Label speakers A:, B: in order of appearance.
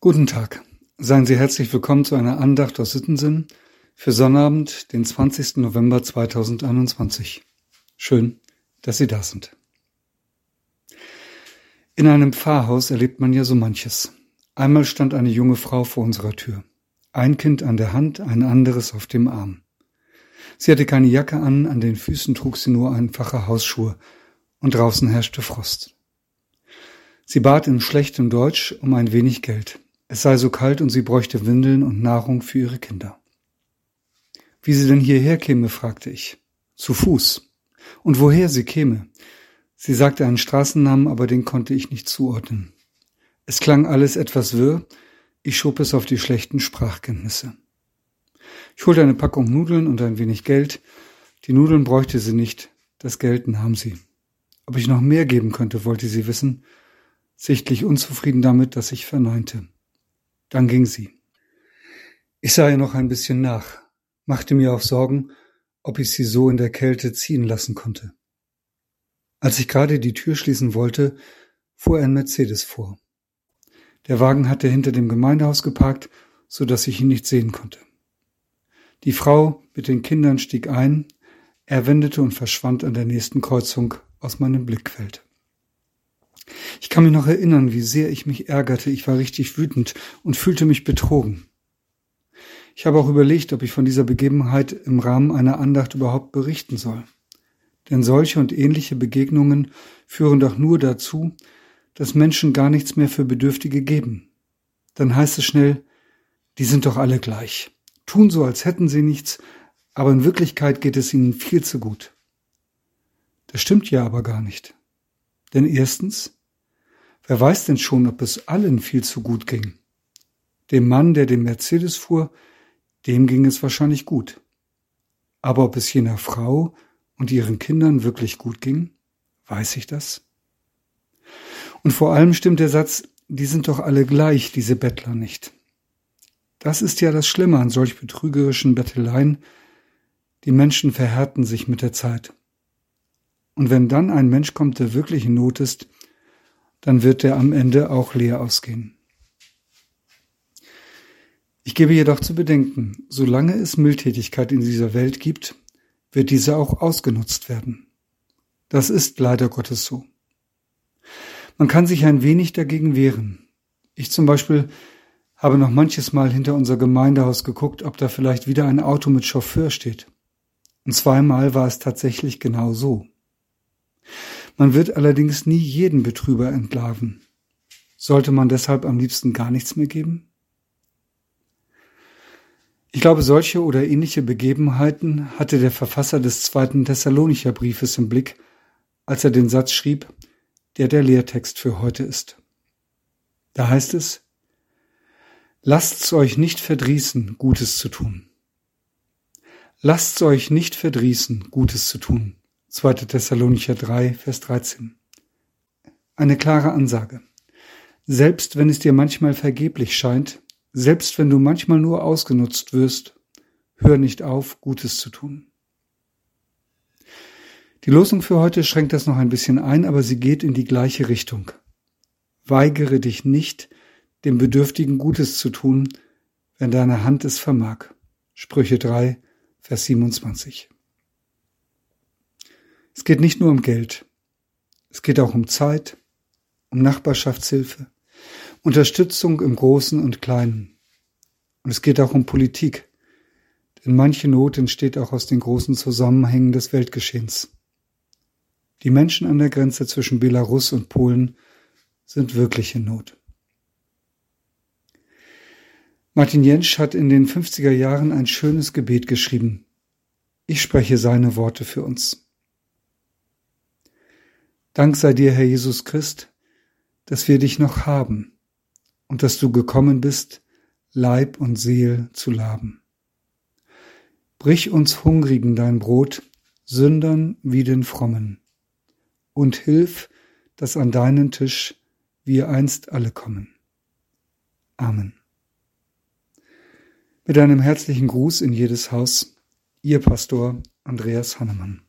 A: Guten Tag. Seien Sie herzlich willkommen zu einer Andacht aus Sittensinn für Sonnabend, den 20. November 2021. Schön, dass Sie da sind. In einem Pfarrhaus erlebt man ja so manches. Einmal stand eine junge Frau vor unserer Tür. Ein Kind an der Hand, ein anderes auf dem Arm. Sie hatte keine Jacke an, an den Füßen trug sie nur einfache Hausschuhe und draußen herrschte Frost. Sie bat in schlechtem Deutsch um ein wenig Geld. Es sei so kalt und sie bräuchte Windeln und Nahrung für ihre Kinder. Wie sie denn hierher käme, fragte ich. Zu Fuß. Und woher sie käme. Sie sagte einen Straßennamen, aber den konnte ich nicht zuordnen. Es klang alles etwas wirr, ich schob es auf die schlechten Sprachkenntnisse. Ich holte eine Packung Nudeln und ein wenig Geld. Die Nudeln bräuchte sie nicht, das Geld nahm sie. Ob ich noch mehr geben könnte, wollte sie wissen, sichtlich unzufrieden damit, dass ich verneinte. Dann ging sie. Ich sah ihr noch ein bisschen nach, machte mir auch Sorgen, ob ich sie so in der Kälte ziehen lassen konnte. Als ich gerade die Tür schließen wollte, fuhr ein Mercedes vor. Der Wagen hatte hinter dem Gemeindehaus geparkt, so dass ich ihn nicht sehen konnte. Die Frau mit den Kindern stieg ein, er wendete und verschwand an der nächsten Kreuzung aus meinem Blickfeld. Ich kann mich noch erinnern, wie sehr ich mich ärgerte. Ich war richtig wütend und fühlte mich betrogen. Ich habe auch überlegt, ob ich von dieser Begebenheit im Rahmen einer Andacht überhaupt berichten soll. Denn solche und ähnliche Begegnungen führen doch nur dazu, dass Menschen gar nichts mehr für Bedürftige geben. Dann heißt es schnell, die sind doch alle gleich, tun so, als hätten sie nichts, aber in Wirklichkeit geht es ihnen viel zu gut. Das stimmt ja aber gar nicht. Denn erstens, Wer weiß denn schon, ob es allen viel zu gut ging? Dem Mann, der den Mercedes fuhr, dem ging es wahrscheinlich gut. Aber ob es jener Frau und ihren Kindern wirklich gut ging, weiß ich das? Und vor allem stimmt der Satz, die sind doch alle gleich, diese Bettler nicht. Das ist ja das Schlimme an solch betrügerischen Betteleien. Die Menschen verhärten sich mit der Zeit. Und wenn dann ein Mensch kommt, der wirklich in Not ist, dann wird er am Ende auch leer ausgehen. Ich gebe jedoch zu bedenken, solange es Mildtätigkeit in dieser Welt gibt, wird diese auch ausgenutzt werden. Das ist leider Gottes so. Man kann sich ein wenig dagegen wehren. Ich zum Beispiel habe noch manches Mal hinter unser Gemeindehaus geguckt, ob da vielleicht wieder ein Auto mit Chauffeur steht. Und zweimal war es tatsächlich genau so. Man wird allerdings nie jeden Betrüber entlarven. Sollte man deshalb am liebsten gar nichts mehr geben? Ich glaube, solche oder ähnliche Begebenheiten hatte der Verfasser des zweiten Thessalonicher Briefes im Blick, als er den Satz schrieb, der der Lehrtext für heute ist. Da heißt es, Lasst's euch nicht verdrießen, Gutes zu tun. Lasst's euch nicht verdrießen, Gutes zu tun. 2. Thessalonicher 3, Vers 13. Eine klare Ansage. Selbst wenn es dir manchmal vergeblich scheint, selbst wenn du manchmal nur ausgenutzt wirst, hör nicht auf, Gutes zu tun. Die Losung für heute schränkt das noch ein bisschen ein, aber sie geht in die gleiche Richtung. Weigere dich nicht, dem Bedürftigen Gutes zu tun, wenn deine Hand es vermag. Sprüche 3, Vers 27. Es geht nicht nur um Geld. Es geht auch um Zeit, um Nachbarschaftshilfe, Unterstützung im Großen und Kleinen. Und es geht auch um Politik. Denn manche Not entsteht auch aus den großen Zusammenhängen des Weltgeschehens. Die Menschen an der Grenze zwischen Belarus und Polen sind wirklich in Not. Martin Jentsch hat in den 50er Jahren ein schönes Gebet geschrieben. Ich spreche seine Worte für uns. Dank sei dir, Herr Jesus Christ, dass wir dich noch haben und dass du gekommen bist, Leib und Seel zu laben. Brich uns Hungrigen dein Brot, Sündern wie den Frommen, und hilf, dass an deinen Tisch wir einst alle kommen. Amen. Mit einem herzlichen Gruß in jedes Haus, Ihr Pastor Andreas Hannemann.